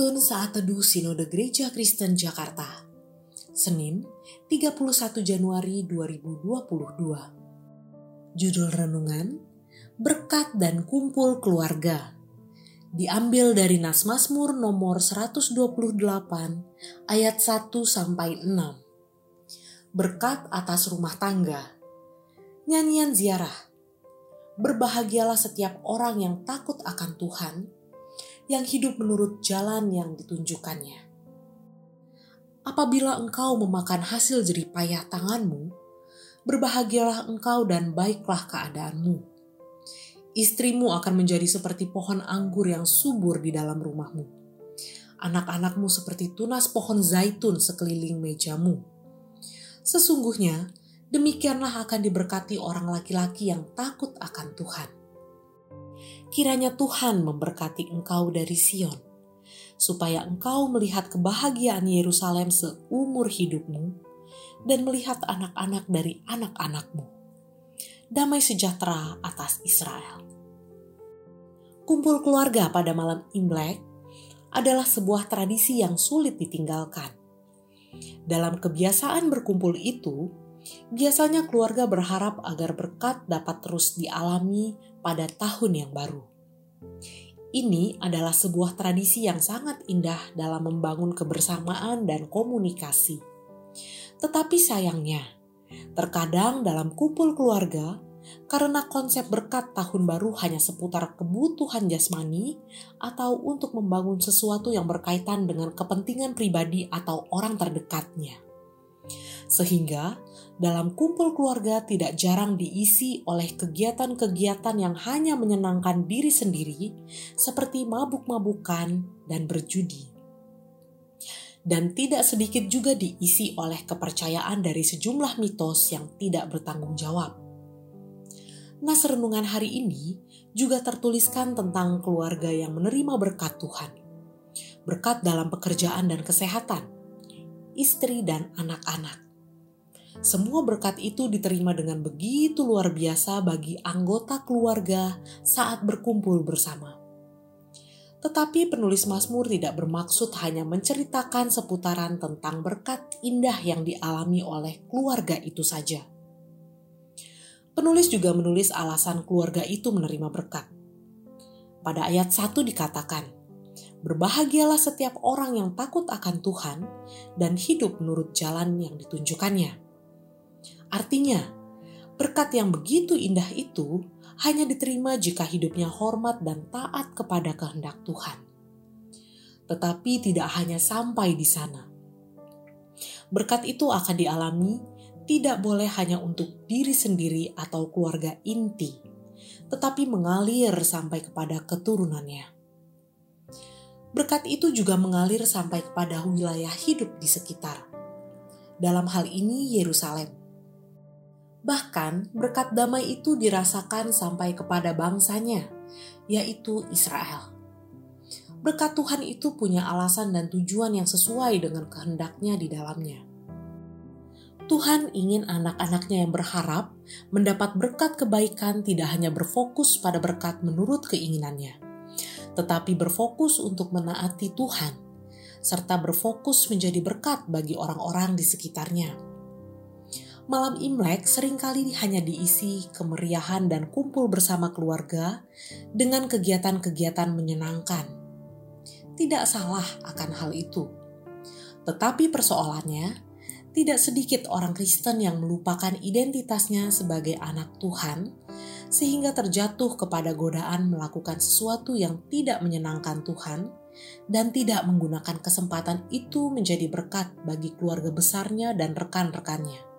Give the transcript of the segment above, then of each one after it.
Penuntun Saat Teduh Sinode Gereja Kristen Jakarta. Senin 31 Januari 2022 Judul Renungan Berkat dan Kumpul Keluarga. Diambil dari Nas Mazmur nomor 128 ayat 1 sampai 6 Berkat atas rumah tangga. Nyanyian ziarah. Berbahagialah setiap orang yang takut akan Tuhan yang hidup menurut jalan yang ditunjukkannya. Apabila engkau memakan hasil jeripayah tanganmu, berbahagialah engkau dan baiklah keadaanmu. Istrimu akan menjadi seperti pohon anggur yang subur di dalam rumahmu. Anak-anakmu seperti tunas pohon zaitun sekeliling mejamu. Sesungguhnya, demikianlah akan diberkati orang laki-laki yang takut akan Tuhan kiranya Tuhan memberkati engkau dari Sion, supaya engkau melihat kebahagiaan Yerusalem seumur hidupmu dan melihat anak-anak dari anak-anakmu. Damai sejahtera atas Israel. Kumpul keluarga pada malam Imlek adalah sebuah tradisi yang sulit ditinggalkan. Dalam kebiasaan berkumpul itu, Biasanya keluarga berharap agar berkat dapat terus dialami pada tahun yang baru. Ini adalah sebuah tradisi yang sangat indah dalam membangun kebersamaan dan komunikasi. Tetapi sayangnya, terkadang dalam kumpul keluarga, karena konsep berkat tahun baru hanya seputar kebutuhan jasmani atau untuk membangun sesuatu yang berkaitan dengan kepentingan pribadi atau orang terdekatnya sehingga dalam kumpul keluarga tidak jarang diisi oleh kegiatan-kegiatan yang hanya menyenangkan diri sendiri, seperti mabuk-mabukan dan berjudi. Dan tidak sedikit juga diisi oleh kepercayaan dari sejumlah mitos yang tidak bertanggung jawab. Nas renungan hari ini juga tertuliskan tentang keluarga yang menerima berkat Tuhan. Berkat dalam pekerjaan dan kesehatan, istri dan anak-anak semua berkat itu diterima dengan begitu luar biasa bagi anggota keluarga saat berkumpul bersama. Tetapi penulis Mazmur tidak bermaksud hanya menceritakan seputaran tentang berkat indah yang dialami oleh keluarga itu saja. Penulis juga menulis alasan keluarga itu menerima berkat. Pada ayat 1 dikatakan, Berbahagialah setiap orang yang takut akan Tuhan dan hidup menurut jalan yang ditunjukkannya. Artinya, berkat yang begitu indah itu hanya diterima jika hidupnya hormat dan taat kepada kehendak Tuhan. Tetapi tidak hanya sampai di sana. Berkat itu akan dialami tidak boleh hanya untuk diri sendiri atau keluarga inti, tetapi mengalir sampai kepada keturunannya. Berkat itu juga mengalir sampai kepada wilayah hidup di sekitar. Dalam hal ini Yerusalem Bahkan berkat damai itu dirasakan sampai kepada bangsanya, yaitu Israel. Berkat Tuhan itu punya alasan dan tujuan yang sesuai dengan kehendaknya di dalamnya. Tuhan ingin anak-anaknya yang berharap mendapat berkat kebaikan tidak hanya berfokus pada berkat menurut keinginannya, tetapi berfokus untuk menaati Tuhan, serta berfokus menjadi berkat bagi orang-orang di sekitarnya malam Imlek sering kali hanya diisi kemeriahan dan kumpul bersama keluarga dengan kegiatan-kegiatan menyenangkan. Tidak salah akan hal itu. Tetapi persoalannya, tidak sedikit orang Kristen yang melupakan identitasnya sebagai anak Tuhan, sehingga terjatuh kepada godaan melakukan sesuatu yang tidak menyenangkan Tuhan dan tidak menggunakan kesempatan itu menjadi berkat bagi keluarga besarnya dan rekan-rekannya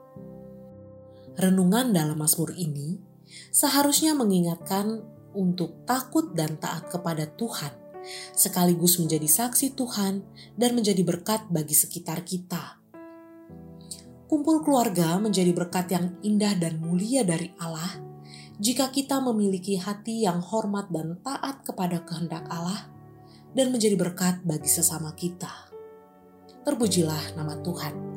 renungan dalam Mazmur ini seharusnya mengingatkan untuk takut dan taat kepada Tuhan, sekaligus menjadi saksi Tuhan dan menjadi berkat bagi sekitar kita. Kumpul keluarga menjadi berkat yang indah dan mulia dari Allah jika kita memiliki hati yang hormat dan taat kepada kehendak Allah dan menjadi berkat bagi sesama kita. Terpujilah nama Tuhan.